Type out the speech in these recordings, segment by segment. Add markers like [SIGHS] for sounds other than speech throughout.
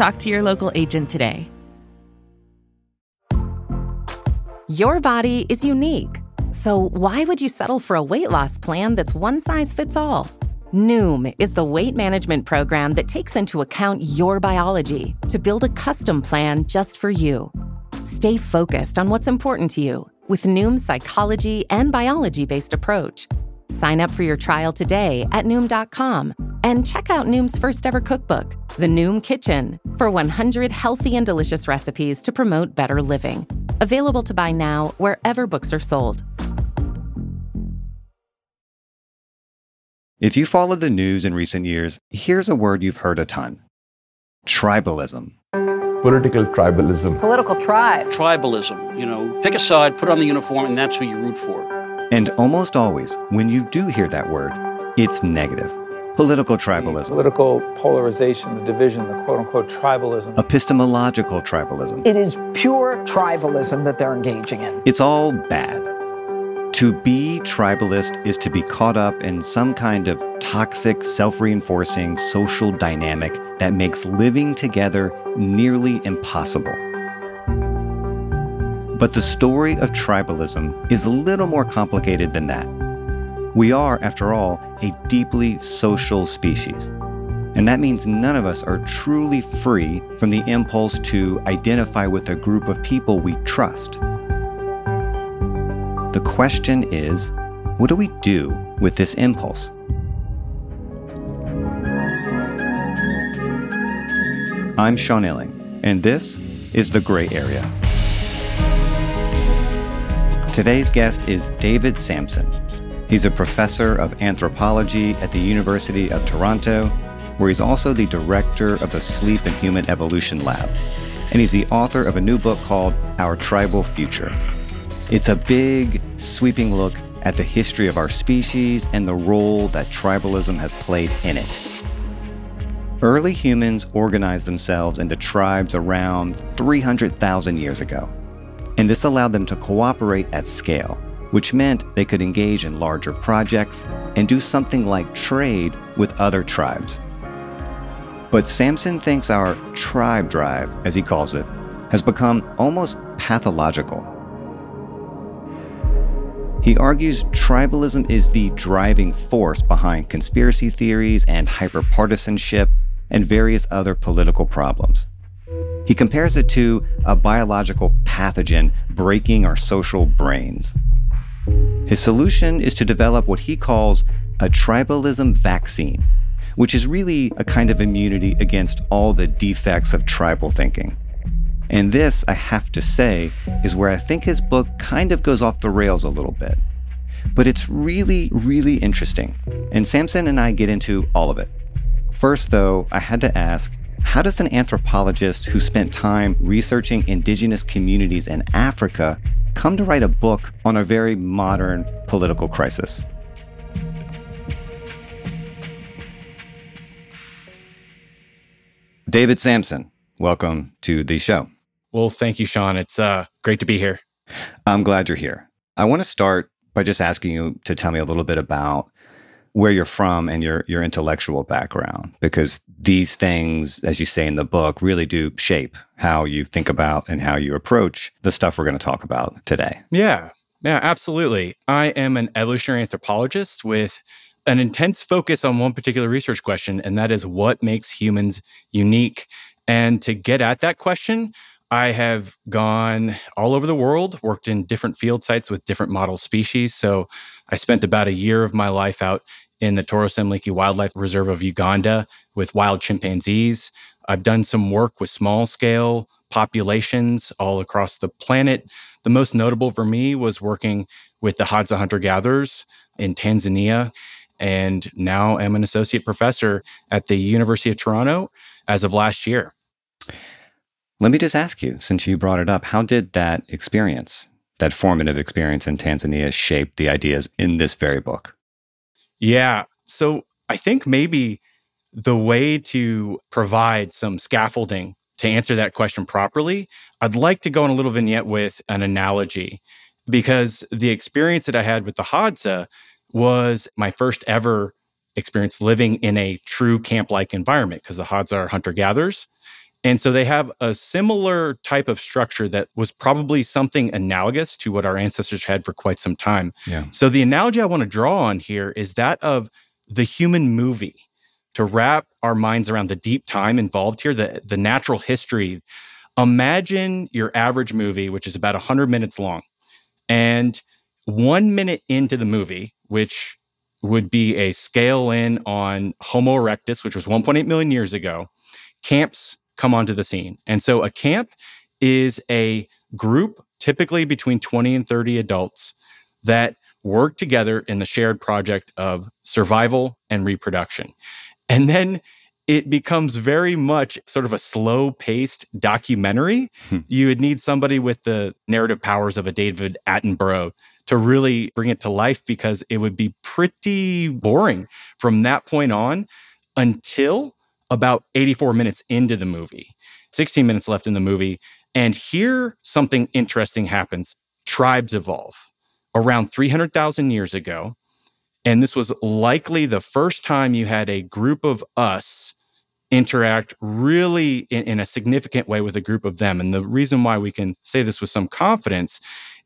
Talk to your local agent today. Your body is unique. So, why would you settle for a weight loss plan that's one size fits all? Noom is the weight management program that takes into account your biology to build a custom plan just for you. Stay focused on what's important to you with Noom's psychology and biology based approach. Sign up for your trial today at Noom.com and check out Noom's first ever cookbook, The Noom Kitchen, for 100 healthy and delicious recipes to promote better living. Available to buy now wherever books are sold. If you follow the news in recent years, here's a word you've heard a ton tribalism. Political tribalism. Political tribe. Tribalism. You know, pick a side, put on the uniform, and that's who you root for. And almost always, when you do hear that word, it's negative. Political tribalism. Political polarization, the division, the quote unquote tribalism. Epistemological tribalism. It is pure tribalism that they're engaging in. It's all bad. To be tribalist is to be caught up in some kind of toxic, self reinforcing social dynamic that makes living together nearly impossible. But the story of tribalism is a little more complicated than that. We are, after all, a deeply social species. And that means none of us are truly free from the impulse to identify with a group of people we trust. The question is what do we do with this impulse? I'm Sean Illing, and this is The Gray Area. Today's guest is David Samson. He's a professor of anthropology at the University of Toronto, where he's also the director of the Sleep and Human Evolution Lab. And he's the author of a new book called Our Tribal Future it's a big, sweeping look at the history of our species and the role that tribalism has played in it. Early humans organized themselves into tribes around 300,000 years ago, and this allowed them to cooperate at scale, which meant they could engage in larger projects and do something like trade with other tribes. But Samson thinks our tribe drive, as he calls it, has become almost pathological. He argues tribalism is the driving force behind conspiracy theories and hyperpartisanship and various other political problems. He compares it to a biological pathogen breaking our social brains. His solution is to develop what he calls a tribalism vaccine, which is really a kind of immunity against all the defects of tribal thinking. And this, I have to say, is where I think his book kind of goes off the rails a little bit. But it's really, really interesting. And Samson and I get into all of it. First, though, I had to ask how does an anthropologist who spent time researching indigenous communities in Africa come to write a book on a very modern political crisis? David Samson, welcome to the show. Well, thank you, Sean. It's uh, great to be here. I'm glad you're here. I want to start by just asking you to tell me a little bit about where you're from and your your intellectual background because these things as you say in the book really do shape how you think about and how you approach the stuff we're going to talk about today. Yeah. Yeah, absolutely. I am an evolutionary anthropologist with an intense focus on one particular research question and that is what makes humans unique. And to get at that question, I have gone all over the world, worked in different field sites with different model species. So I spent about a year of my life out in the Toro Semliki Wildlife Reserve of Uganda with wild chimpanzees. I've done some work with small scale populations all across the planet. The most notable for me was working with the Hadza hunter gatherers in Tanzania. And now I'm an associate professor at the University of Toronto as of last year. Let me just ask you, since you brought it up, how did that experience, that formative experience in Tanzania, shaped the ideas in this very book? Yeah. So I think maybe the way to provide some scaffolding to answer that question properly, I'd like to go on a little vignette with an analogy because the experience that I had with the Hadza was my first ever experience living in a true camp like environment because the Hadza are hunter gatherers. And so they have a similar type of structure that was probably something analogous to what our ancestors had for quite some time. Yeah. So the analogy I want to draw on here is that of the human movie to wrap our minds around the deep time involved here, the, the natural history. Imagine your average movie, which is about 100 minutes long. And one minute into the movie, which would be a scale in on Homo erectus, which was 1.8 million years ago, camps come onto the scene. And so a camp is a group, typically between 20 and 30 adults, that work together in the shared project of survival and reproduction. And then it becomes very much sort of a slow paced documentary. Hmm. You would need somebody with the narrative powers of a David Attenborough to really bring it to life because it would be pretty boring from that point on until about 84 minutes into the movie, 16 minutes left in the movie. And here something interesting happens. Tribes evolve around 300,000 years ago. And this was likely the first time you had a group of us interact really in, in, a significant way with a group of them. And the reason why we can say this with some confidence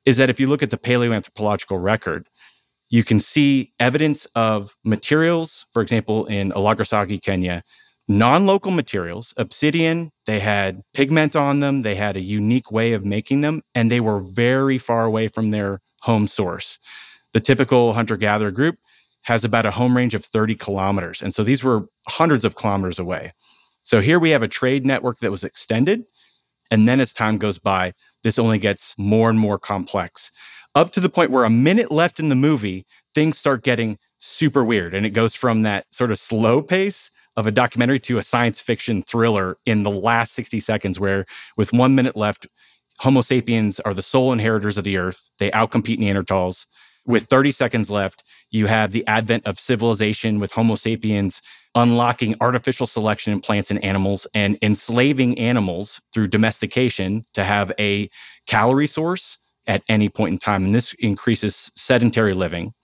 is that if you look at the paleoanthropological record, you can see evidence of materials, for example, in Olorgesailie, Kenya, non local materials, obsidian, they had pigment on them, they had a unique way of making them, and they were very far away from their home source. The typical hunter gatherer group has about a home range of 30 kilometers. And so these were hundreds of kilometers away. So here we have a trade network that was extended. And then as time goes by, this only gets more and more complex, up to the point where a minute left in the movie, things start getting super weird. And it goes from that sort of slow pace of a documentary to a science fiction thriller in the last 60 seconds, where with one minute left, Homo sapiens are the sole inheritors of the earth. They outcompete Neanderthals. With 30 seconds left, you have the advent of civilization with Homo sapiens unlocking artificial selection in plants and animals and enslaving animals through domestication to have a calorie source at any point in time. And this increases sedentary living.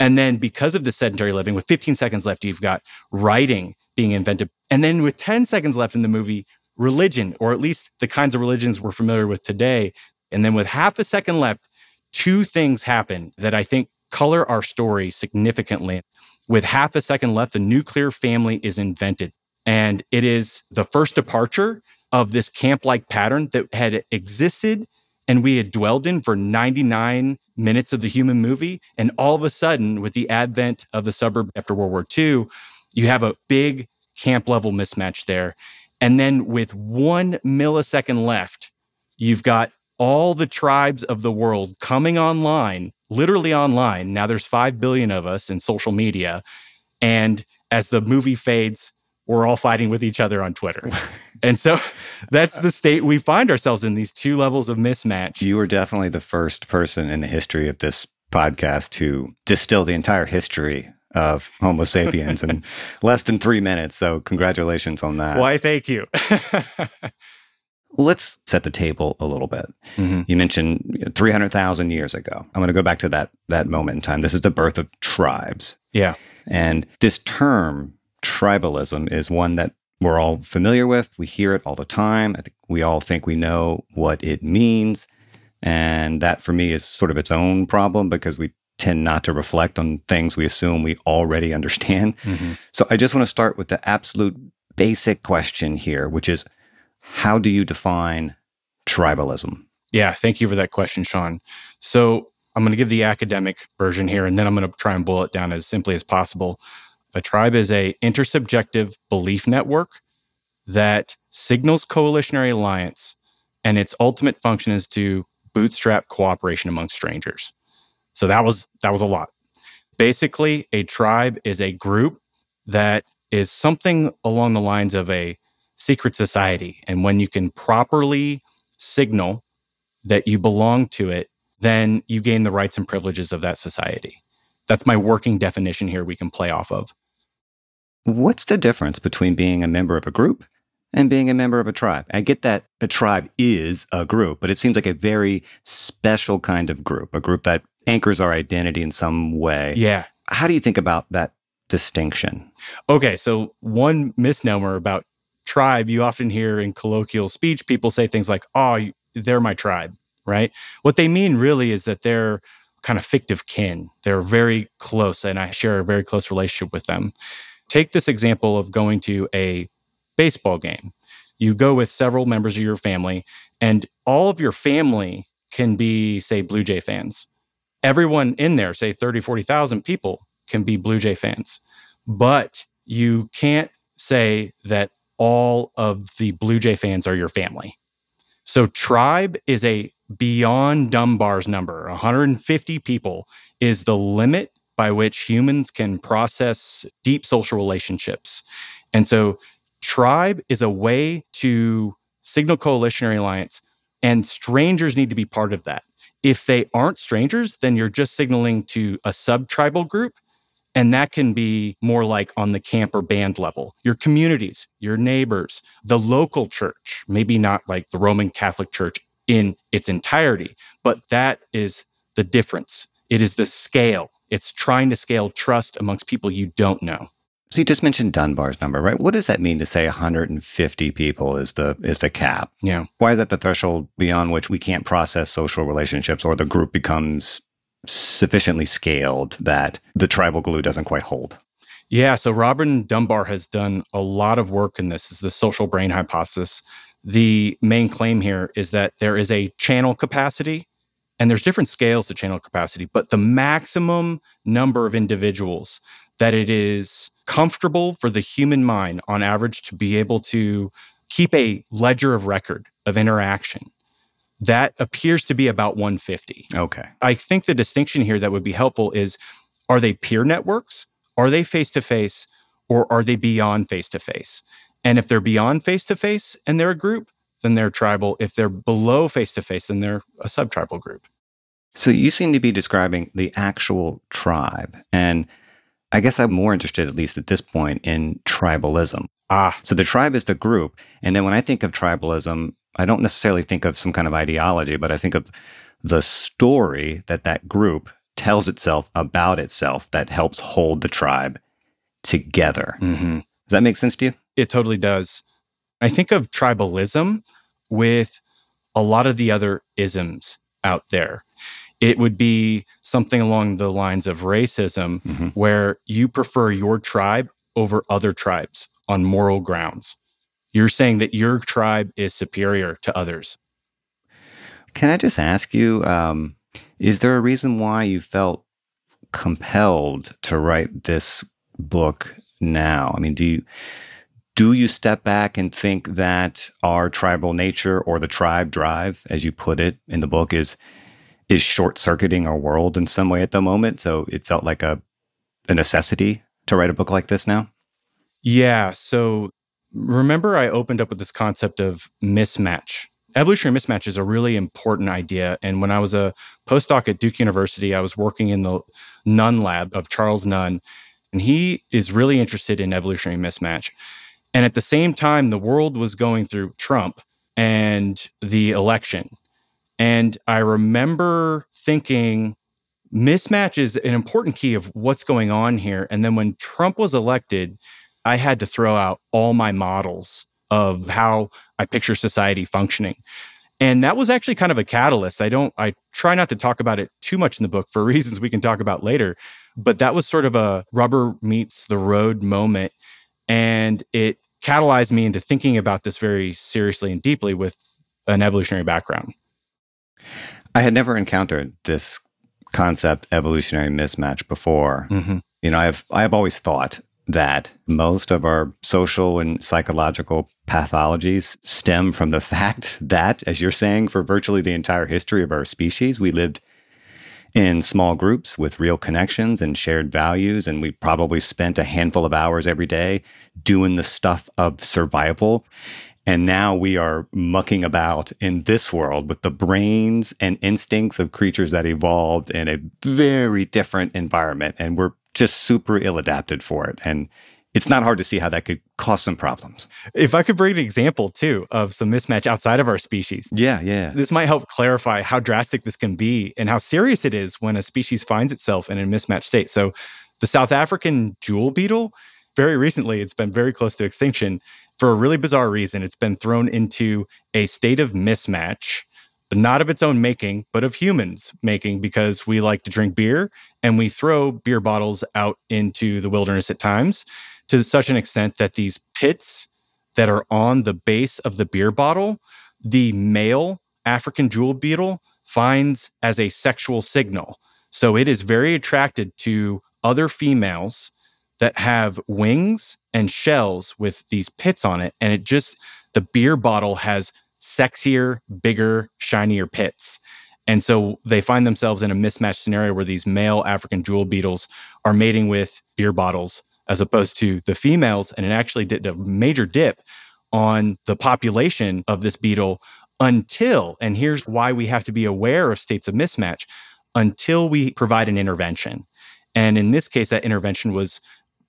And then, because of the sedentary living, with 15 seconds left, you've got writing being invented. And then, with 10 seconds left in the movie, religion, or at least the kinds of religions we're familiar with today. And then, with half a second left, two things happen that I think color our story significantly. With half a second left, the nuclear family is invented. And it is the first departure of this camp like pattern that had existed and we had dwelled in for 99 minutes of the human movie. And all of a sudden, with the advent of the suburb after World War II, you have a big camp level mismatch there. And then with one millisecond left, you've got all the tribes of the world coming online, literally online. Now there's 5 billion of us in social media. And as the movie fades, we're all fighting with each other on Twitter. and so that's the state we find ourselves in these two levels of mismatch. You were definitely the first person in the history of this podcast to distill the entire history of Homo sapiens in [LAUGHS] less than three minutes. So, congratulations on that. Why, thank you. [LAUGHS] Let's set the table a little bit. Mm-hmm. You mentioned 300,000 years ago. I'm going to go back to that that moment in time. This is the birth of tribes. Yeah. And this term tribalism is one that we're all familiar with. We hear it all the time. I think we all think we know what it means. And that for me is sort of its own problem because we tend not to reflect on things we assume we already [LAUGHS] understand. Mm-hmm. So I just want to start with the absolute basic question here, which is how do you define tribalism? Yeah, thank you for that question, Sean. So I'm going to give the academic version here, and then I'm going to try and boil it down as simply as possible. A tribe is a intersubjective belief network that signals coalitionary alliance, and its ultimate function is to bootstrap cooperation among strangers. So that was that was a lot. Basically, a tribe is a group that is something along the lines of a secret society. And when you can properly signal that you belong to it, then you gain the rights and privileges of that society. That's my working definition here we can play off of. What's the difference between being a member of a group and being a member of a tribe? I get that a tribe is a group, but it seems like a very special kind of group, a group that anchors our identity in some way. Yeah. How do you think about that distinction? Okay, so one misnomer about tribe, you often hear in colloquial speech, people say things like, oh, they're my tribe, right? What they mean really is that they're kind of fictive kin. They're very close, and I share a very close relationship with them. Take this example of going to a baseball game. You go with several members of your family, and all of your family can be, say, Blue Jay fans. Everyone in there, say 30, 40,000 people, can be Blue Jay fans. But you can't say that all of the Blue Jay fans are your family. So, tribe is a beyond Dunbar's number. 150 people is the limit by which humans can process deep social relationships. And so, tribe is a way to signal coalitionary alliance, and strangers need to be part of that. If they aren't strangers, then you're just signaling to a sub tribal group. And that can be more like on the camp or band level. Your communities, your neighbors, the local church, maybe not like the Roman Catholic Church in its entirety, but that is the difference. It is the scale. It's trying to scale trust amongst people you don't know. So you just mentioned Dunbar's number, right? What does that mean to say 150 people is the is the cap? Yeah. Why is that the threshold beyond which we can't process social relationships or the group becomes sufficiently scaled that the tribal glue doesn't quite hold? Yeah, so Robin Dunbar has done a lot of work in this. Is the social brain hypothesis. The main claim here is that there is a channel capacity and there's different scales to channel capacity, but the maximum number of individuals that it is comfortable for the human mind on average to be able to keep a ledger of record of interaction that appears to be about 150. Okay. I think the distinction here that would be helpful is are they peer networks? Are they face to face? Or are they beyond face to face? And if they're beyond face to face and they're a group, then they're tribal. If they're below face to face, then they're a subtribal group. So you seem to be describing the actual tribe. And I guess I'm more interested, at least at this point, in tribalism. Ah. So the tribe is the group. And then when I think of tribalism, I don't necessarily think of some kind of ideology, but I think of the story that that group tells itself about itself that helps hold the tribe together. Mm-hmm. Does that make sense to you? It totally does. I think of tribalism with a lot of the other isms out there. It would be something along the lines of racism, mm-hmm. where you prefer your tribe over other tribes on moral grounds. You're saying that your tribe is superior to others. Can I just ask you, um, is there a reason why you felt compelled to write this book now? I mean, do you do you step back and think that our tribal nature or the tribe drive, as you put it in the book, is is short circuiting our world in some way at the moment? So it felt like a a necessity to write a book like this now. Yeah. So remember, I opened up with this concept of mismatch. Evolutionary mismatch is a really important idea. And when I was a postdoc at Duke University, I was working in the Nunn lab of Charles Nunn, and he is really interested in evolutionary mismatch. And at the same time, the world was going through Trump and the election. And I remember thinking, mismatch is an important key of what's going on here. And then when Trump was elected, I had to throw out all my models of how I picture society functioning. And that was actually kind of a catalyst. I don't, I try not to talk about it too much in the book for [LAUGHS] reasons we can talk about later. But that was sort of a rubber meets the road moment and it catalyzed me into thinking about this very seriously and deeply with an evolutionary background. I had never encountered this concept evolutionary mismatch before. Mm-hmm. You know, I've I've always thought that most of our social and psychological pathologies stem from the [LAUGHS] fact that, as you're saying, for virtually the entire history of our species, we lived in small groups with real connections and shared values. And we probably spent a handful of hours every day doing the stuff of survival. And now we are mucking about in this world with the brains and instincts of creatures that evolved in a very different environment. And we're just super ill adapted for it. And it's not hard to see how that could cause some problems. If I could bring an example too of some mismatch outside of our species. Yeah, yeah. This might help clarify how drastic this can be and how serious it is when a species finds itself in a mismatched state. So, the South African jewel beetle, very recently, it's been very close to extinction for a really bizarre reason. It's been thrown into a state of mismatch not of its own making, but of humans making, because we like to drink beer and we throw beer bottles out into the wilderness at times to such an extent that these pits that are on the base of the beer bottle, the male African jewel beetle finds as a sexual signal. So it is very attracted to other females that have wings and shells with these pits on it. And it just, the beer bottle has sexier, bigger, shinier pits. And so they find themselves in a mismatched scenario where these male African jewel beetles are mating with beer bottles as opposed to the females. And it actually did a major dip on the population of this beetle until, and here's why we have to be aware of states of mismatch, until we provide an intervention. And in this case, that intervention was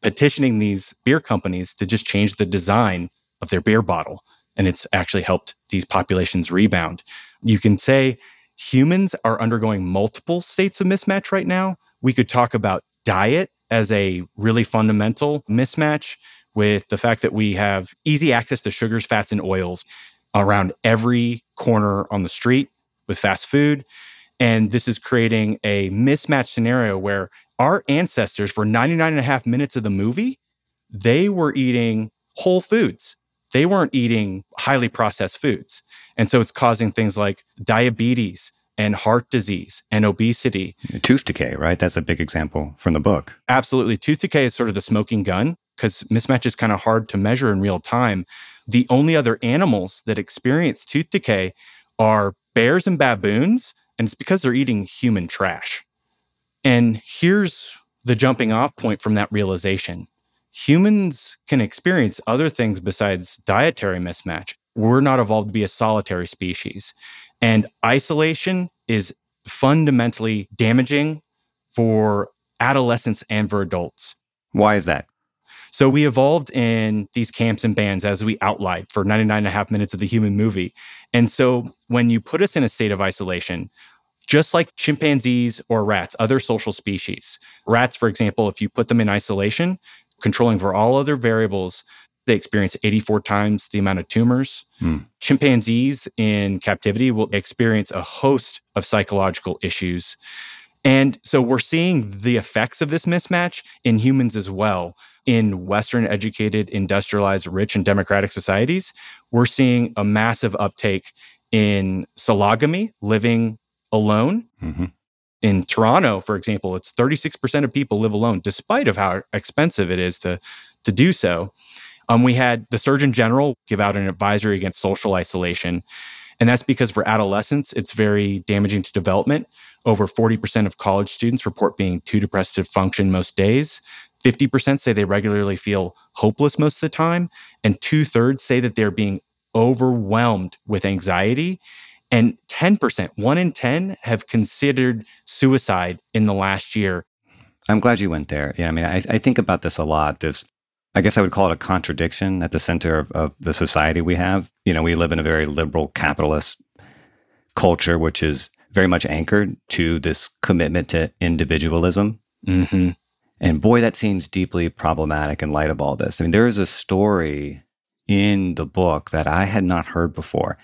petitioning these beer companies to just change the design of their beer bottle. And it's actually helped these populations rebound. You can say humans are undergoing multiple states of mismatch right now. We could talk about diet as a really fundamental mismatch with the fact that we have easy access to sugars, fats, and oils around every corner on the street with fast food. And this is creating a mismatch scenario where our ancestors, for 99 and a half minutes of the movie, they were eating whole foods. They weren't eating highly processed foods. And so it's causing things like diabetes, and heart disease and obesity. Tooth decay, right? That's a big example from the book. Absolutely. Tooth decay is sort of the smoking gun because mismatch is kind of hard to measure in real time. The only other animals that experience tooth decay are bears and baboons, and it's because they're eating human trash. And here's the jumping off point from that realization humans can experience other things besides dietary mismatch. We're not evolved to be a solitary species. And isolation is fundamentally damaging for adolescents and for adults. Why is that? So we evolved in these camps and bands as we outlined for 99 and a half minutes of the human movie. And so when you put us in a state of isolation, just like chimpanzees or rats, other social species, rats, for example, if you put them in isolation, controlling for all other variables, they experience 84 times the amount of tumors. Hmm. Chimpanzees in captivity will experience a host of psychological issues. And so we're seeing the effects of this mismatch in humans as well. In Western educated, industrialized, rich, and democratic societies, we're seeing a massive uptake in sologamy, living alone. Mm-hmm. In Toronto, for example, it's 36% of people live alone, despite of how expensive it is to, to do so. Um, we had the Surgeon General give out an advisory against social isolation. And that's because for adolescents, it's very damaging to development. Over 40% of college students report being too depressed to function most days. 50% say they regularly feel hopeless most of the time. And two thirds say that they're being overwhelmed with anxiety. And 10%, one in 10, have considered suicide in the last year. I'm glad you went there. Yeah, I mean, I, I think about this a lot. This I guess I would call it a contradiction at the center of, of the society we have. You know, we live in a very liberal capitalist culture, which is very much anchored to this commitment to individualism. Mm-hmm. And boy, that seems deeply problematic in light of all this. I mean, there is a story in the book that I had not heard before.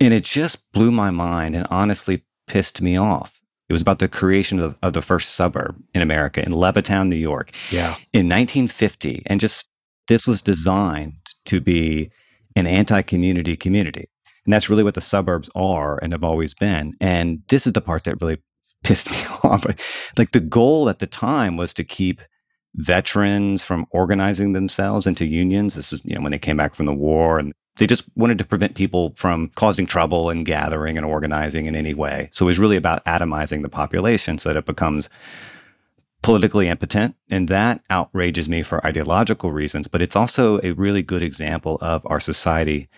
And it just blew my mind and honestly pissed me off. It was about the creation of, of the first suburb in America in Levittown, New York. Yeah. In 1950. And just this was designed to be an anti community community. And that's really what the suburbs are and have always been. And this is the part that really [LAUGHS] pissed me [LAUGHS] off. Like the goal at the time was to keep veterans from organizing themselves into unions. This is, you know, when they came back from the war and They just wanted to prevent people from causing trouble and gathering and organizing in any way. So it was really about atomizing the population so that it becomes politically impotent. And that outrages me for ideological reasons, but it's also a really good example of our society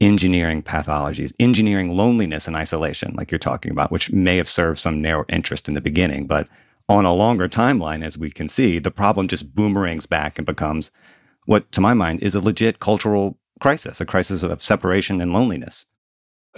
engineering pathologies, engineering loneliness and isolation, like you're talking about, which may have served some narrow interest in the beginning. But on a longer timeline, as we can see, the problem just boomerangs back and becomes what, to my mind, is a legit cultural crisis, a crisis of separation and loneliness.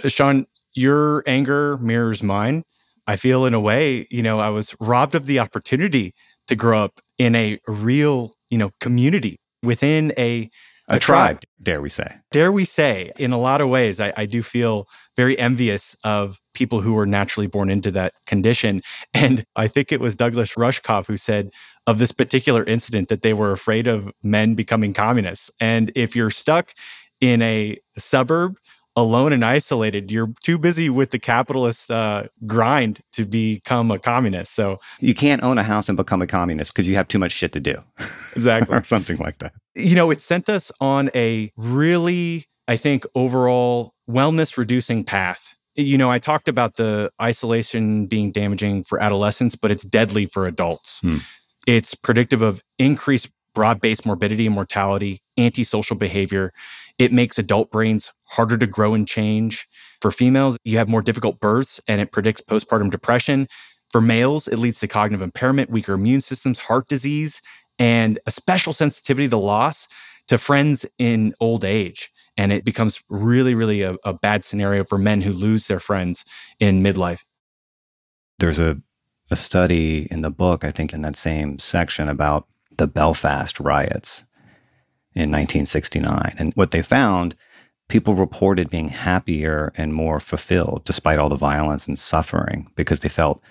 Sean, your anger mirrors mine. I feel in a way, you know, I was robbed of the opportunity to grow up in a real, you know, community within a a, a tribe, tribe, dare we say. Dare we say, in a lot of ways, I, I, do feel very envious of people who were naturally born into that condition. [LAUGHS] And I think it was Douglas Rushkoff who said of this particular incident that they were afraid of men becoming communists. And if you're stuck in a suburb alone and isolated. You're too busy with the capitalist uh, grind to become a communist. So you can't own a house and become a communist because you have too much shit to do. [LAUGHS] Exactly. or something like that. You know, it sent us on a really, I think, overall wellness reducing path. You know, I talked about the isolation being damaging for adolescents, but it's deadly for adults. Hmm. It's predictive of increased broad based morbidity and mortality, antisocial behavior. It makes adult brains harder to grow and change. For females, you have more difficult births and it predicts postpartum depression. For males, it leads to cognitive impairment, weaker immune systems, heart disease, and a special sensitivity to loss to friends in old age. And it becomes really, really a, a bad scenario for men who lose their friends in midlife. There's a, a study in the book, I think, in that same section about the Belfast riots in 1969. And what they found, people reported being happier and more fulfilled despite all the violence and suffering because they felt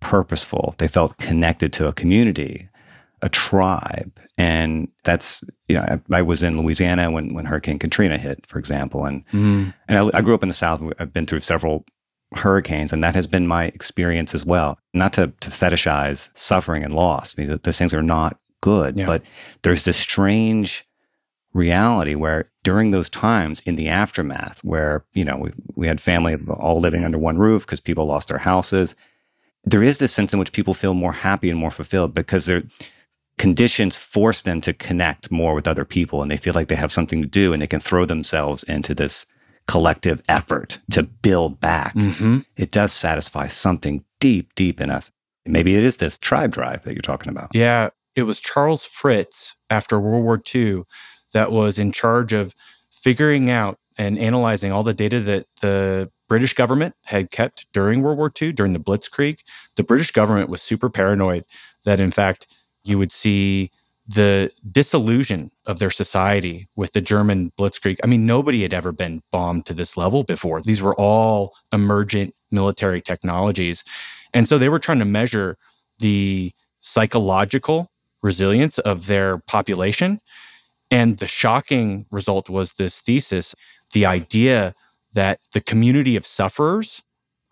purposeful. They felt connected to a community, a tribe. And that's, you know, I, I was in Louisiana when, when Hurricane Katrina hit, for example. And, mm. and I, I grew up in the South. I've been through several hurricanes, and that has been my experience as well. Not to, to fetishize suffering and loss. I mean, those things are not good, yeah. but there's this strange reality where during those times in the aftermath where you know we, we had family all living under one roof because people lost their houses there is this sense in which people feel more happy and more fulfilled because their conditions force them to connect more with other people and they feel like they have something to do and they can throw themselves into this collective effort to build back mm-hmm. it does satisfy something deep deep in us maybe it is this tribe drive that you're talking about yeah it was charles fritz after world war ii that was in charge of figuring out and analyzing all the data that the British government had kept during World War II, during the Blitzkrieg. The British government was super paranoid that, in fact, you would see the disillusion of their society with the German Blitzkrieg. I mean, nobody had ever been bombed to this level before. These were all emergent military technologies. And so they were trying to measure the psychological resilience of their population and the shocking result was this thesis the idea that the community of sufferers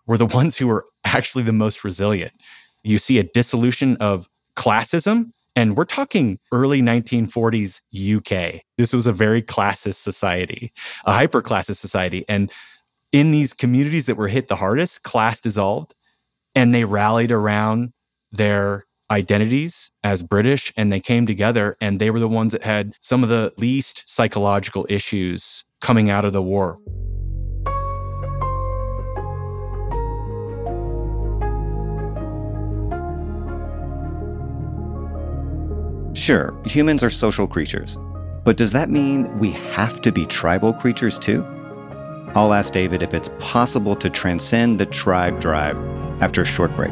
were the [LAUGHS] ones who were actually the most resilient. You see a dissolution of classism, and we're talking early 1940s UK. This was a very classist society, a hyper classist society. And in these communities that were hit the hardest, class dissolved and they rallied around their identities as British and they came together and they were the ones that had some of the least psychological issues coming out of the war. Sure, humans are social creatures. But does that mean we have to be tribal creatures too? I'll ask David if it's possible to transcend the tribe drive after a short break.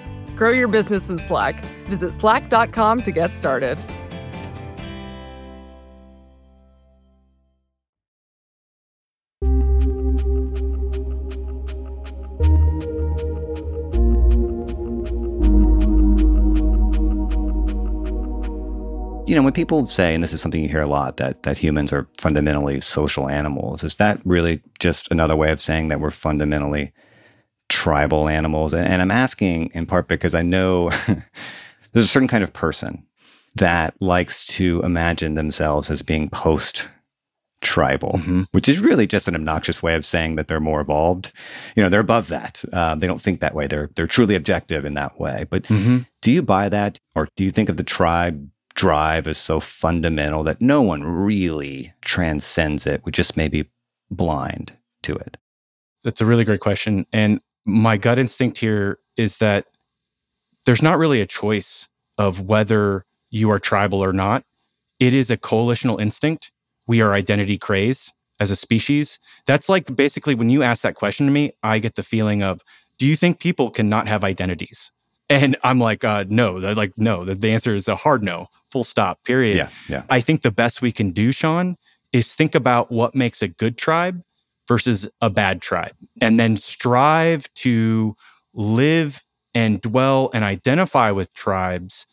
Grow your business in Slack. Visit slack.com to get started. You know, when people say, and this is something you hear a lot, that that humans are fundamentally social animals, is that really just another way of saying that we're fundamentally tribal animals? And, and I'm asking in part because I know [LAUGHS] there's a certain kind of person that likes to imagine themselves as being post tribal, Mhm. which is really just an obnoxious way of saying that they're more evolved. You know, they're above that. Um, they don't think that way. They're they're truly objective in that way. But Mhm. do you buy that, or do you think of the tribe drive as so fundamental that no one really transcends it? We just may be blind to it. That's a really great question. And my gut instinct here is that there's not really a choice of whether you are tribal or not. It is a coalitional instinct. We are identity crazed as a species. That's like basically when you ask that question to me, I get the feeling of, do you think people cannot have identities? And I'm like, uh, no, They're like, no. The, the answer is a hard no, full stop, period. Yeah, yeah. I think the best we can do, Sean, is think about what makes a good tribe versus a bad tribe, and then strive to live and dwell and identify with tribes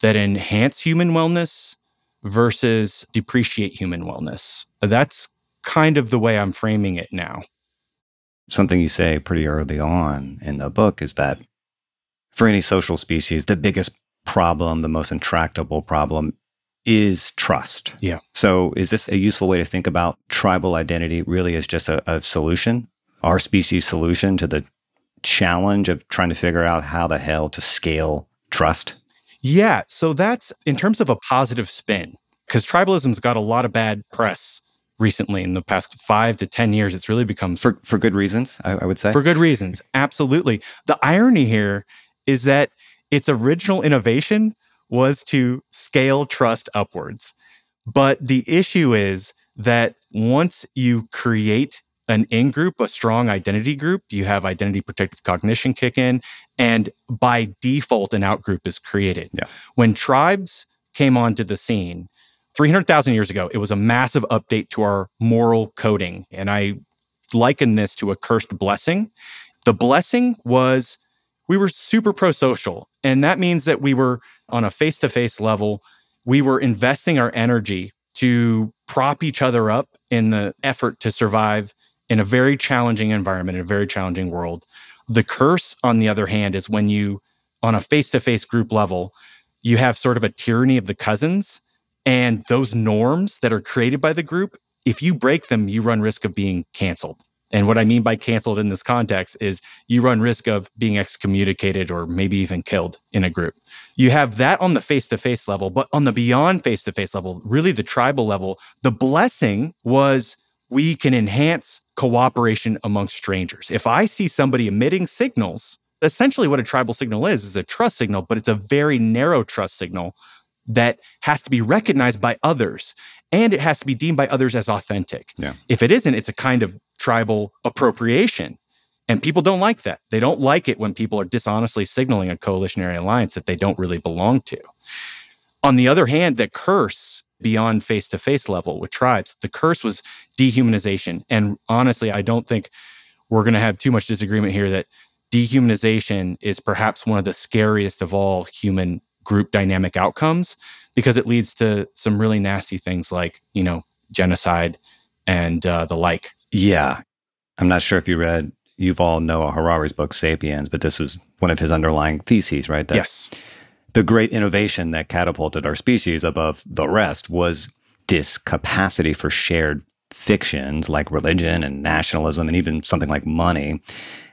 that enhance human wellness versus depreciate human wellness. That's kind of the way I'm framing it now. Something you say pretty early on in the book is that for any social species, the biggest problem, the most intractable problem is trust. Yeah. So, is this a useful way to think about tribal identity really as just a, a solution, our species' solution to the challenge of trying to figure out how the hell to scale trust? Yeah. So that's in terms of a positive spin, because tribalism's got a lot of bad press recently in the past five to 10 years. It's really become For, for good reasons, I, I would say. for good reasons. Absolutely. The irony here is that its original innovation was to scale trust upwards. But the issue is that once you create an in group, a strong identity group, you have identity protective cognition kick in, and by default, an out group is created. Yeah. When tribes came onto the scene, 300,000 years ago, it was a massive update to our moral coding. And I liken this to a cursed blessing. The blessing was we were super pro social. And that means that we were on a face to face level, we were investing our energy to prop each other up in the effort to survive in a very challenging environment, in a very challenging world. The curse, on the other hand, is when you, on a face to face group level, you have sort of a tyranny of the cousins and those norms that are created by the group. If you break them, you run risk of being canceled. And what I mean by canceled in this context is you run risk of being excommunicated or maybe even killed in a group. You have that on the face to face level, but on the beyond face to face level, really the tribal level, the blessing was we can enhance cooperation amongst strangers. If I see somebody emitting signals, essentially what a tribal signal is, is a trust signal, but it's a very narrow trust signal that has to be recognized by others and it has to be deemed by others as authentic. Yeah. If it isn't, it's a kind of tribal appropriation. And people don't like that. They don't like it when people are dishonestly signaling a coalitionary alliance that they don't really belong to. On the other hand, the curse beyond face to face level with tribes, the curse was dehumanization. And honestly, I don't think we're going to have too much disagreement here that dehumanization is perhaps one of the scariest of all human group dynamic outcomes because it leads to some really nasty things like, you know, genocide and uh, the like. Yeah. I'm not sure if you read Yuval Noah Harari's book, Sapiens, but this is one of his underlying theses, right? That yes. The great innovation that catapulted our species above the rest was this capacity for shared fictions like religion and nationalism and even something like money.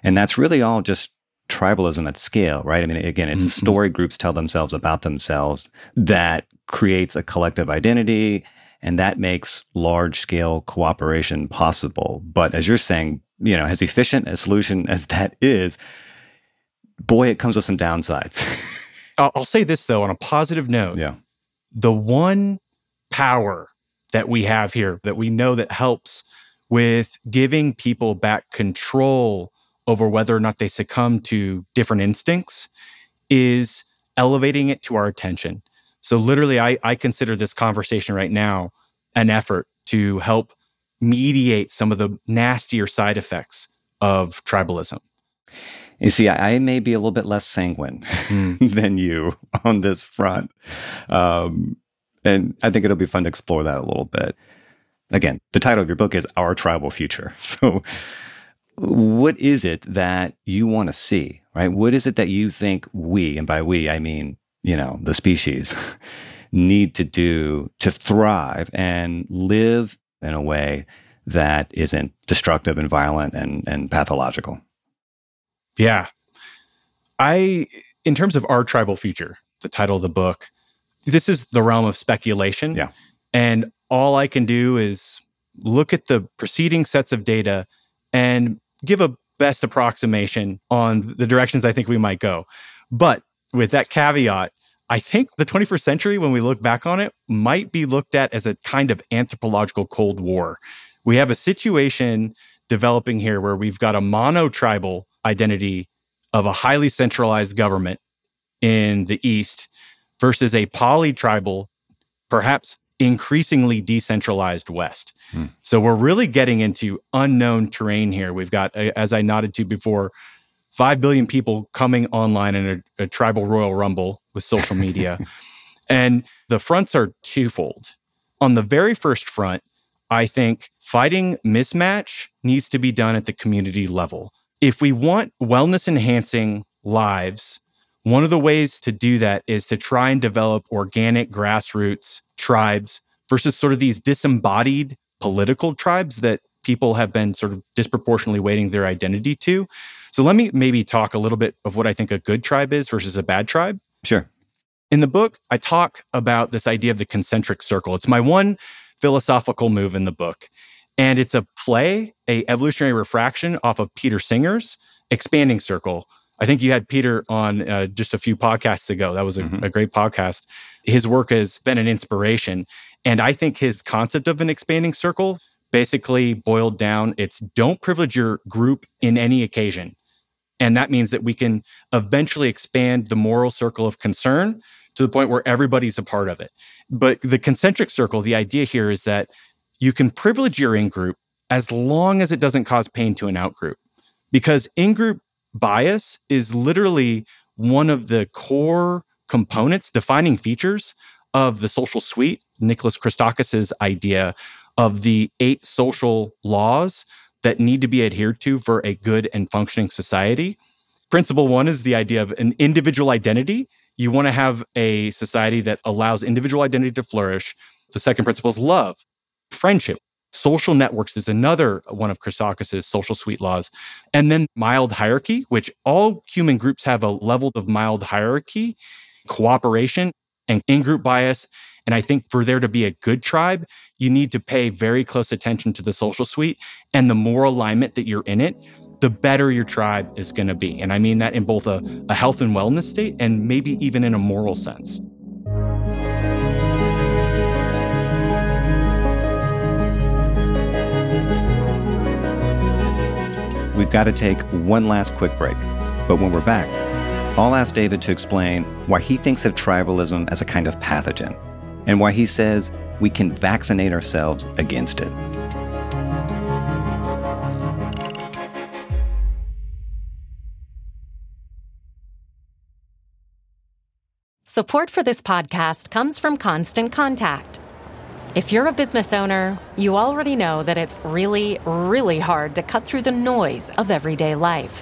And that's really all just tribalism at scale, right? I mean, again, it's mm-hmm. story groups tell themselves about themselves that creates a collective identity and that makes large scale cooperation possible. But as you're saying, you know, as efficient a solution as that is, boy, it comes with some downsides. [LAUGHS] I'll say this though, on a positive note. Yeah. The one power that we have here that we know that helps with giving people back control over whether or not they succumb to different instincts is elevating it to our attention. So, literally, I, I consider this conversation right now an effort to help mediate some of the nastier side effects of tribalism. You see, I, may be a little bit less sanguine mm. [LAUGHS] than you on this front. Um, and I think it'll be fun to explore that a little bit. Again, the title of your book is Our Tribal Future. [LAUGHS] So, what is it that you want to see, right? What is it that you think we, and by we, I mean, you know, the species, [LAUGHS] need to do to thrive and live in a way that isn't destructive and violent and, and pathological? Yeah. I, in terms of our tribal future, the title of the book, this is the realm of speculation. Yeah. And all I can do is look at the preceding sets of data and give a best approximation on the directions I think we might go. But with that caveat, I think the 21st century, when we look back on it, might be looked at as a kind of anthropological Cold War. We have a situation developing here where we've got a mono tribal identity of a highly centralized government in the East versus a poly tribal, perhaps increasingly decentralized West. Hmm. So we're really getting into unknown terrain here. We've got, as I nodded to before, 5 billion people coming online in a, a tribal royal rumble with social media. [LAUGHS] and the fronts are twofold. On the very first front, I think fighting mismatch needs to be done at the community level. If we want wellness enhancing lives one of the ways to do that is to try and develop organic grassroots tribes versus sort of these disembodied political tribes that people have been sort of disproportionately weighting their identity to. So let me maybe talk a little bit of what I think a good tribe is versus a bad tribe. Sure. In the book, I talk about this idea of the concentric circle. It's my one philosophical move in the book. And it's a play, a evolutionary refraction off of Peter Singer's expanding circle, I think you had Peter on uh, just a few podcasts ago. That was a, mm-hmm. a great podcast. His work has been an inspiration. And I think his concept of an expanding circle basically boiled down it's don't privilege your group in any occasion. And that means that we can eventually expand the moral circle of concern to the point where everybody's a part of it. But the concentric circle, the idea here is that you can privilege your in group as long as it doesn't cause pain to an out group. Because in group bias is literally one of the core components, defining features of the social suite, Nicholas Christakis's idea of the eight social laws that need to be adhered to for a good and functioning society. Principle one is the idea of an individual identity. You want to have a society that allows individual identity to flourish. The second principle is love, friendship, Social networks is another one of Christakis's social suite laws. And then mild hierarchy, which all human groups have a level of mild hierarchy, cooperation, and in group bias. And I think for there to be a good tribe, you need to pay very close attention to the social suite and the more alignment that you're in it, the better your tribe is going to be. And I mean that in both a, a health and wellness state and maybe even in a moral sense. we've got to take one last quick break. But when we're back, I'll ask David to explain why he thinks of tribalism as a kind of pathogen and why he says we can vaccinate ourselves against it. Support for this podcast comes from Constant Contact. If you're a business owner, you already know that it's really, really hard to cut through the noise of everyday life.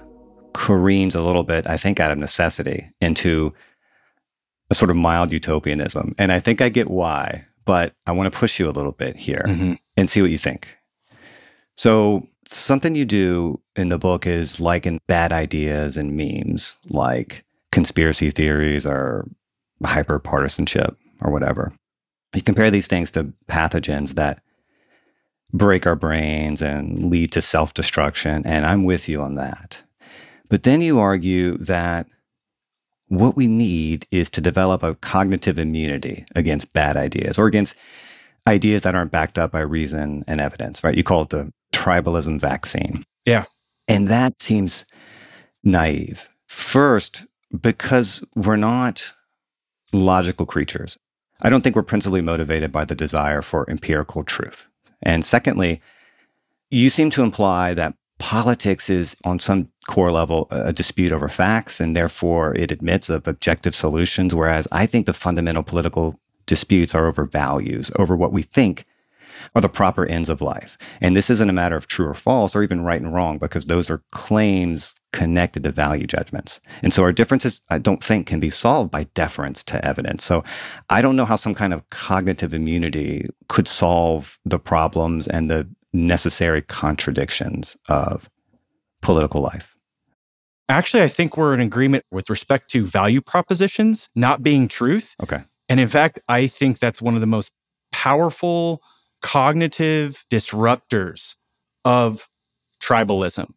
careens a little bit, I think, out of necessity into a sort of mild utopianism. And I think I get why, but I want to push you a little bit here Mhm. and see what you think. So, something you do in the book is liken bad ideas and memes, like conspiracy theories or hyper partisanship or whatever. You compare these things to pathogens that break our brains and lead to self destruction. And I'm with you on that. But then you argue that what we need is to develop a cognitive immunity against bad ideas or against ideas that aren't backed up by reason and evidence, right? You call it the tribalism vaccine. Yeah. And that seems naive. First, because we're not logical creatures. I don't think we're principally motivated by the desire for empirical truth. And secondly, you seem to imply that politics is on some core level a dispute over facts and therefore it admits of objective solutions whereas i think the fundamental political disputes are over values over what we think are the proper ends of life. And this isn't a matter of true or false or even right and wrong because those are claims connected to value judgments. And so our differences i don't think can be solved by deference to evidence. So i don't know how some kind of cognitive immunity could solve the problems and the necessary contradictions of political life. Actually, I think we're in agreement with respect to value propositions not being truth. Okay. And in fact, I think that's one of the most powerful cognitive disruptors of tribalism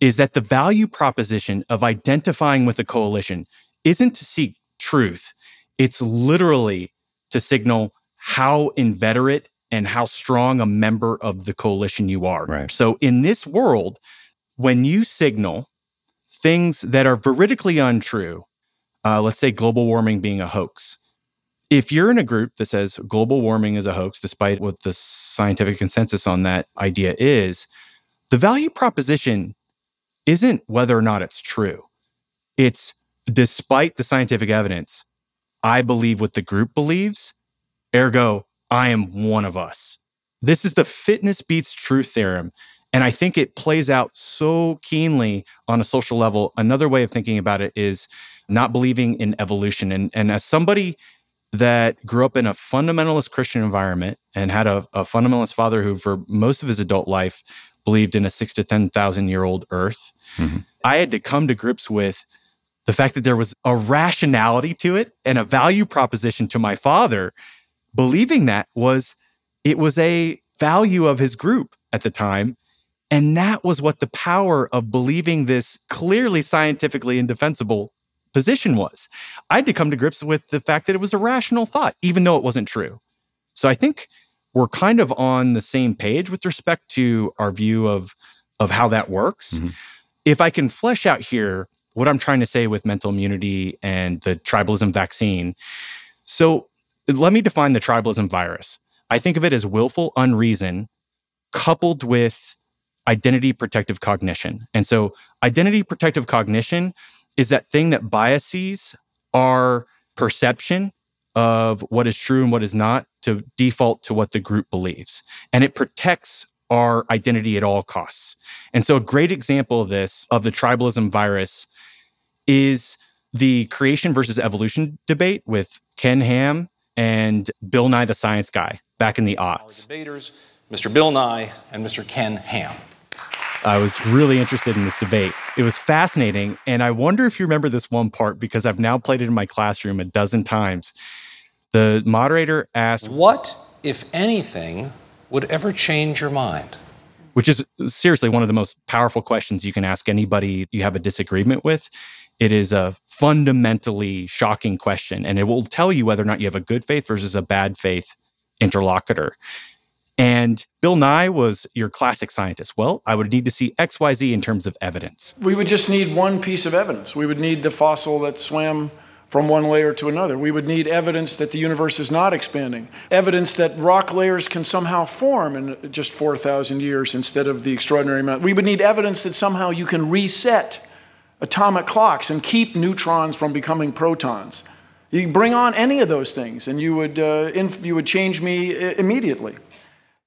is that the value proposition of identifying with a coalition isn't to seek truth. It's literally to signal how inveterate and how strong a member of the coalition you are. Right. So in this world, when you signal things that are veridically untrue, uh, let's say global warming being a hoax, if you're in a group that says global warming is a hoax, despite what the scientific consensus on that idea is, the value proposition isn't whether or not it's true. It's despite the scientific evidence, I believe what the group believes, ergo, I am one of us. This is the fitness beats truth theorem. And I think it plays out so keenly on a social level. Another way of thinking about it is not believing in evolution. And, and as somebody that grew up in a fundamentalist Christian environment and had a, a fundamentalist father who, for most of his adult life, believed in a six to 10,000 year old earth, mm-hmm. I had to come to grips with the fact that there was a rationality to it and a value proposition to my father. Believing that was, it was a value of his group at the time and that was what the power of believing this clearly scientifically indefensible position was. I had to come to grips with the fact that it was a rational thought, even though it wasn't true. So I think we're kind of on the same page with respect to our view of, of how that works. Mm-hmm. If I can flesh out here what I'm trying to say with mental immunity and the tribalism vaccine. So let me define the tribalism virus. I think of it as willful unreason coupled with identity protective cognition. And so, identity protective cognition is that thing that biases our perception of what is true and what is not to default to what the group believes. And it protects our identity at all costs. And so, a great example of this, of the tribalism virus, is the creation versus evolution debate with Ken Ham and Bill Nye the Science Guy back in the aughts. Our debaters, Mr. Bill Nye and Mr. Ken Ham. I was really interested in this debate. It was fascinating. And I wonder if you remember this one part because I've now played it in my classroom a dozen times. The moderator asked, What, if anything, would ever change your mind? Which is seriously one of the most powerful questions you can ask anybody you have a disagreement with. It is a fundamentally shocking question, and it will tell you whether or not you have a good faith versus a bad faith interlocutor. And Bill Nye was your classic scientist. Well, I would need to see XYZ in terms of evidence. We would just need one piece of evidence. We would need the fossil that swam from one layer to another. We would need evidence that the universe is not expanding, evidence that rock layers can somehow form in just 4,000 years instead of the extraordinary amount. We would need evidence that somehow you can reset atomic clocks and keep neutrons from becoming protons. You bring on any of those things, and you would, uh, inf- you would change me uh, immediately.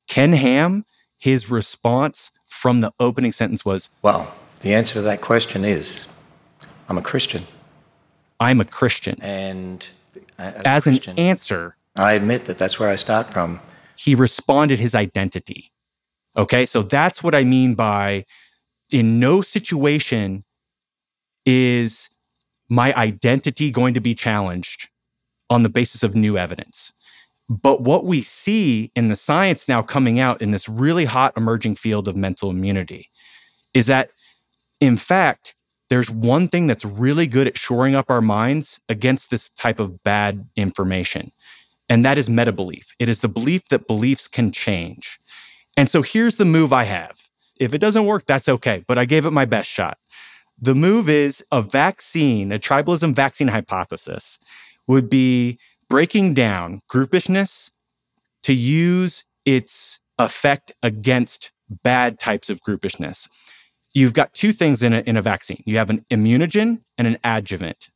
Ken Ham, his response from the opening sentence was Well, the answer to that question is I'm a Christian. I'm a Christian. And as, as Christian, an answer, I admit that that's where I start from. He responded his identity. Okay, so that's what I mean by in no situation is my identity going to be challenged on the basis of new evidence. But what we see in the science now coming out in this really hot emerging field of mental immunity is that, in fact, there's one thing that's really good at shoring up our minds against this type of bad information, and that is meta belief. It is the belief that beliefs can change. And so here's the move I have. If it doesn't work, that's okay, but I gave it my best shot. The move is a vaccine, a tribalism vaccine hypothesis would be breaking down groupishness to use its effect against bad types of groupishness. You've got two things in a, in a vaccine you have an immunogen and an adjuvant.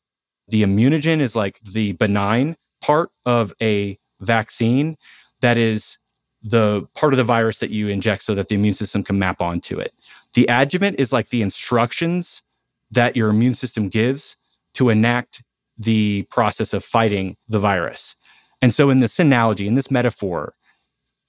The immunogen is like the benign part of a vaccine that is the part of the virus that you inject so that the immune system can map onto it. The adjuvant is like the instructions that your immune system gives to enact the process of fighting the virus. And so, in this analogy, in this metaphor,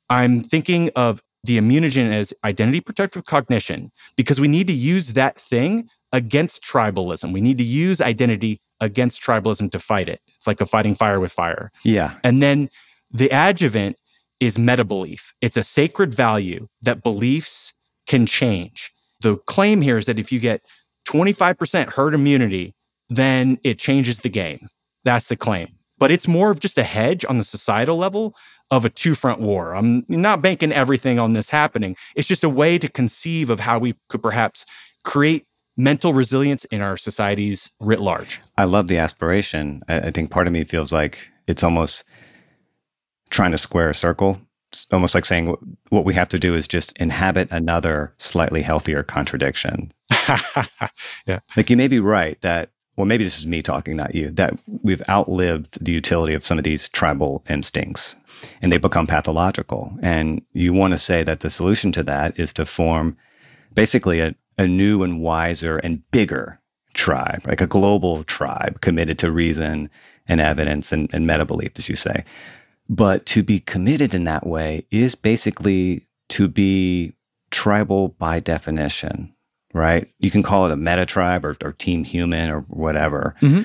I'm thinking of the immunogen as identity protective cognition because we need to use that thing against tribalism. We need to use identity against tribalism to fight it. It's like a fighting fire with fire. Yeah. And then the adjuvant is meta belief. It's a sacred value that beliefs can change. The claim here is that if you get 25% herd immunity, then it changes the game. That's the claim. But it's more of just a hedge on the societal level of a two front war. I'm not banking everything on this happening. It's just a way to conceive of how we could perhaps create mental resilience in our societies writ large. I love the aspiration. I think part of me feels like it's almost trying to square a circle. Almost like saying what we have to do is just inhabit another slightly healthier contradiction. [LAUGHS] yeah. Like you may be right that well, maybe this is me talking, not you, that we've outlived the utility of some of these tribal instincts and they become pathological. And you want to say that the solution to that is to form basically a, a new and wiser and bigger tribe, like a global tribe committed to reason and evidence and, and meta belief, as you say. But to be committed in that way is basically to be tribal by definition, right? You can call it a meta tribe or, or team human or whatever. Mm-hmm.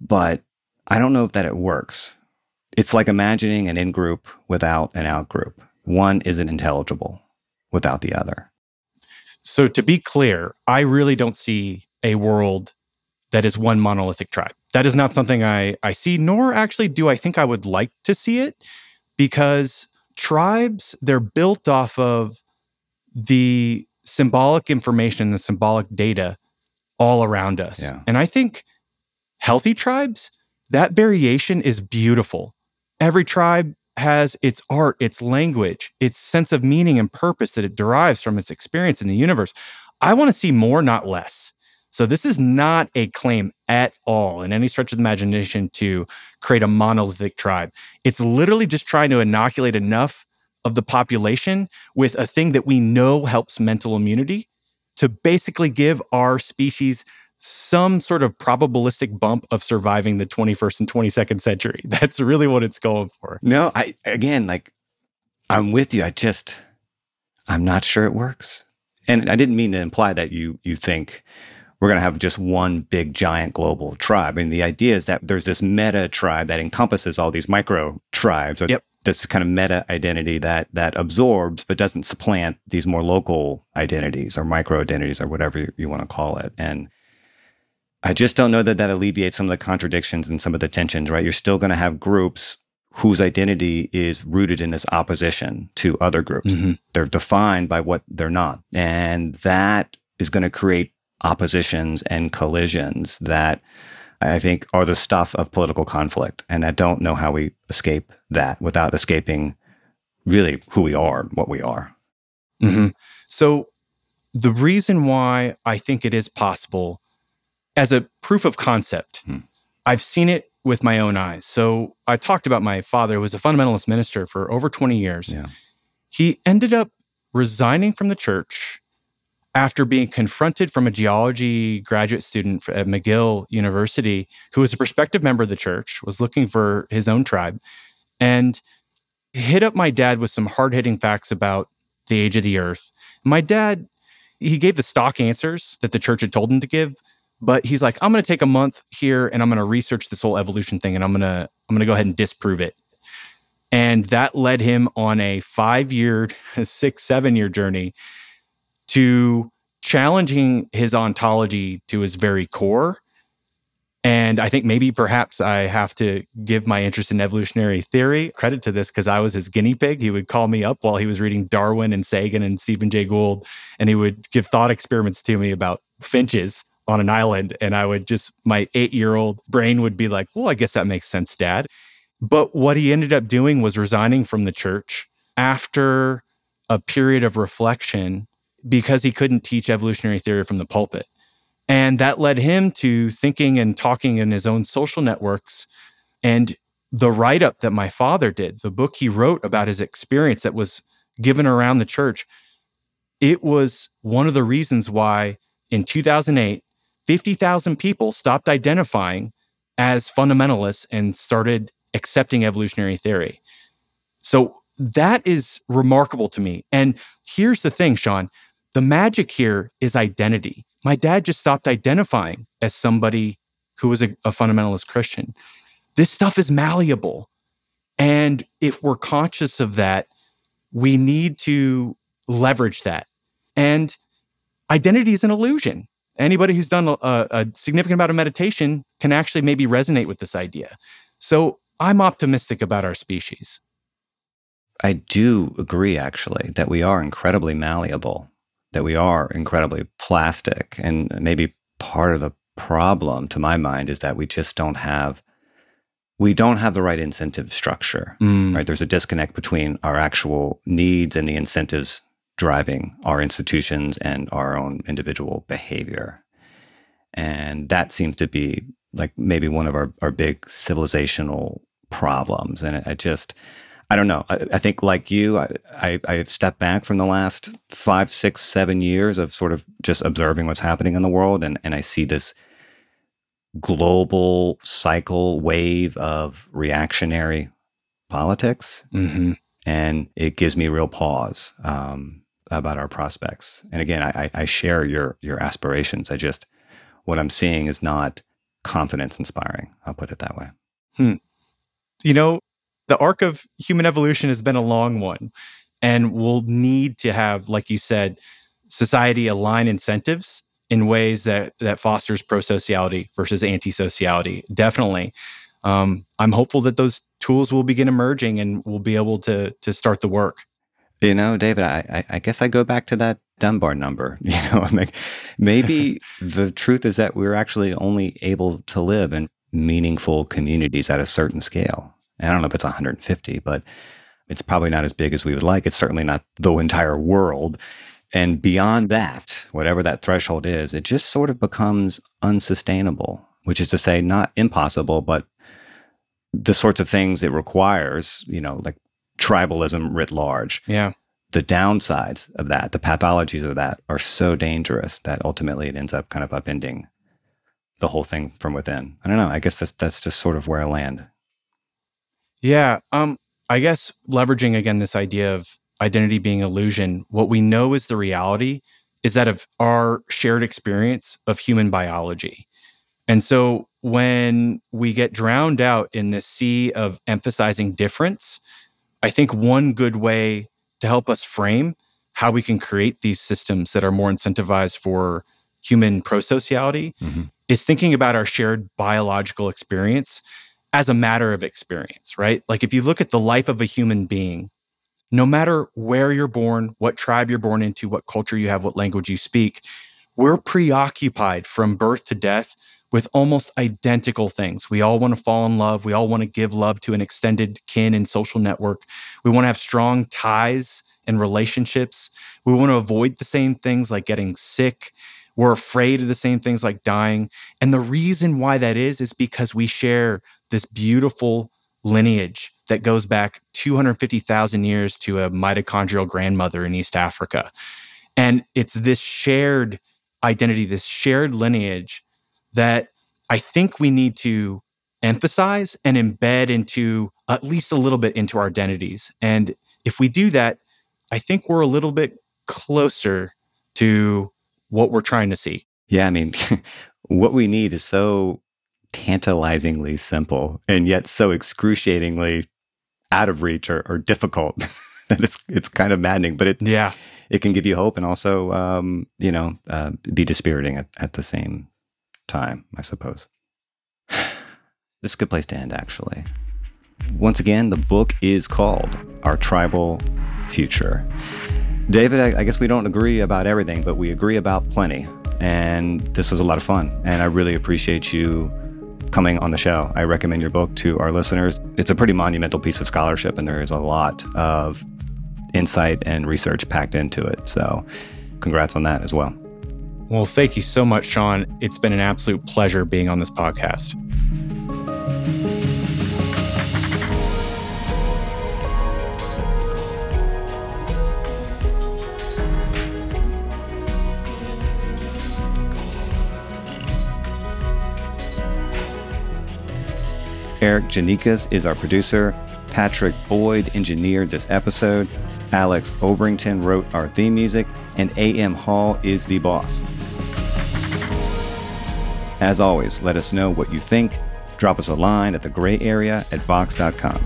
But I don't know if that it works. It's like imagining an in group without an out group. One isn't intelligible without the other. So, to be clear, I really don't see a world that is one monolithic tribe. That is not something I, I see, nor actually do I think I would like to see it because tribes, they're built off of the symbolic information, the symbolic data all around us. Yeah. And I think healthy tribes, that variation is beautiful. Every tribe has its art, its language, its sense of meaning and purpose that it derives from its experience in the universe. I want to see more, not less. So this is not a claim at all in any stretch of imagination to create a monolithic tribe. It's literally just trying to inoculate enough of the population with a thing that we know helps mental immunity to basically give our species some sort of probabilistic bump of surviving the 21st and 22nd century. [LAUGHS] That's really what it's going for. No, I again like I'm with you. I just I'm not sure it works. And I didn't mean to imply that you you think we're going to have just one big giant global tribe. I mean, the idea is that there's this meta tribe that encompasses all these micro tribes. Yep. This kind of meta identity that that absorbs but doesn't supplant these more local identities or micro identities or whatever you, you want to call it. And I just don't know that that alleviates some of the contradictions and some of the tensions, right? You're still going to have groups whose identity is rooted in this opposition to other groups. Mm-hmm. They're defined by what they're not. And that is going to create oppositions and collisions that I think are the stuff of political conflict. And I don't know how we escape that without escaping really who we are, what we are. Mm-hmm. So, the reason why I think it is possible as a proof of concept, hmm. I've seen it with my own eyes. So, I talked about my father, who was a fundamentalist minister for over 20 years. Yeah. He ended up resigning from the church after being confronted from a geology graduate student at McGill University, who was a prospective member of the church, was looking for his own tribe, and hit up my dad with some hard hitting facts about the age of the earth. My dad, he gave the stock answers that the church had told him to give, but he's like, I'm going to take a month here and I'm going to research this whole evolution thing and I'm going to I'm going to go ahead and disprove it. And that led him on a 5-year, [LAUGHS] 6 7-year journey to challenging his ontology to his very core. And I think maybe perhaps I have to give my interest in evolutionary theory credit to this because I was his guinea pig. He would call me up while he was reading Darwin and Sagan and Stephen Jay Gould, and he would give thought experiments to me about finches on an island. And I would just, my eight year old brain would be like, well, I guess that makes sense, dad. But what he ended up doing was resigning from the church after a period of reflection because he couldn't teach evolutionary theory from the pulpit. And that led him to thinking and talking in his own social networks. And the write up that my father did, the book he wrote about his experience that was given around the church, it was one of the reasons why in 2008, 50,000 people stopped identifying as fundamentalists and started accepting evolutionary theory. So that is remarkable to me. And here's the thing, Sean the magic here is identity. My dad just stopped identifying as somebody who was a, a fundamentalist Christian. This stuff is malleable. And if we're conscious of that, we need to leverage that. And identity is an illusion. Anybody who's done a, a, significant amount of meditation can actually maybe resonate with this idea. So I'm optimistic about our species. I do agree, actually, that we are incredibly malleable that we are incredibly plastic. And maybe part of the problem, to my mind, is that we just don't have we don't have the right incentive structure. Mm. Right? There's a disconnect between our actual needs and the incentives driving our institutions and our own individual behavior. And that seems to be like maybe one of our, our big civilizational problems. And I just I don't know. I, I think, like you, I, I, I have stepped back from the last five, six, seven years of sort of just observing what's happening in the world, and and I see this global cycle wave of reactionary politics, mm-hmm. and it gives me real pause um, about our prospects. And again, I, I share your your aspirations. I just what I'm seeing is not confidence inspiring. I'll put it that way. Hmm. You know, the arc of human evolution has been a long one, and we'll need to have, like you said, society align incentives in ways that that fosters pro-sociality versus anti-sociality. Definitely, um, I'm hopeful that those tools will begin emerging and we'll be able to to start the work. You know, David, I, I, guess I go back to that Dunbar number. [LAUGHS] You know, like maybe the truth is that we're actually only able to live in meaningful communities at a certain scale. And I don't know if it's 150, but it's probably not as big as we would like. It's certainly not the entire world. And beyond that, whatever that threshold is, it just sort of becomes unsustainable, which is to say, not impossible, but the sorts of things it requires, you know, like tribalism writ large. Yeah. The downsides of that, the pathologies of that are so dangerous that ultimately it ends up kind of upending the whole thing from within. I don't know. I guess that's that's just sort of where I land. Yeah. Um, I guess leveraging again this idea of identity being illusion, what we know is the reality is that of our shared experience of human biology. And so when we get drowned out in this sea of emphasizing difference, I think one good way to help us frame how we can create these systems that are more incentivized for human prosociality mm-hmm. is thinking about our shared biological experience as a matter of experience, right? Like if you look at the life of a human being, no matter where you're born, what tribe you're born into, what culture you have, what language you speak, we're preoccupied from birth to death with almost identical things. We all want to fall in love. We all want to give love to an extended kin and social network. We want to have strong ties and relationships. We want to avoid the same things like getting sick. We're afraid of the same things like dying. And the reason why that is, is because we share this beautiful lineage that goes back 250,000 years to a mitochondrial grandmother in East Africa. And it's this shared identity, this shared lineage that I think we need to emphasize and embed into at least a little bit into our identities. And if we do that, I think we're a little bit closer to what we're trying to see. Yeah, I mean, [LAUGHS] what we need is so tantalizingly simple and yet so excruciatingly out of reach or, or difficult [LAUGHS] that it's it's kind of maddening. But it yeah, it can give you hope and also um, you know uh, be dispiriting at, at the same time, I suppose. [SIGHS] this is a good place to end, actually. Once again, the book is called Our Tribal Future. David, I, I guess we don't agree about everything, but we agree about plenty. And this was a lot of fun. And I really appreciate you coming on the show. I recommend your book to our listeners. It's a pretty monumental piece of scholarship, and there is a lot of insight and research packed into it. So, congrats on that as well. Well, thank you so much, Sean. It's been an absolute pleasure being on this podcast. Erikk Geannikis is our producer. Patrick Boyd engineered this episode. Alex Overington wrote our theme music, and A.M. Hall is the boss. As always, let us know what you think. Drop us a line at the gray area at vox.com.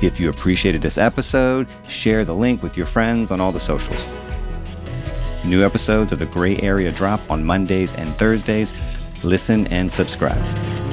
If you appreciated this episode, share the link with your friends on all the socials. New episodes of The Gray Area drop on Mondays and Thursdays. Listen and subscribe.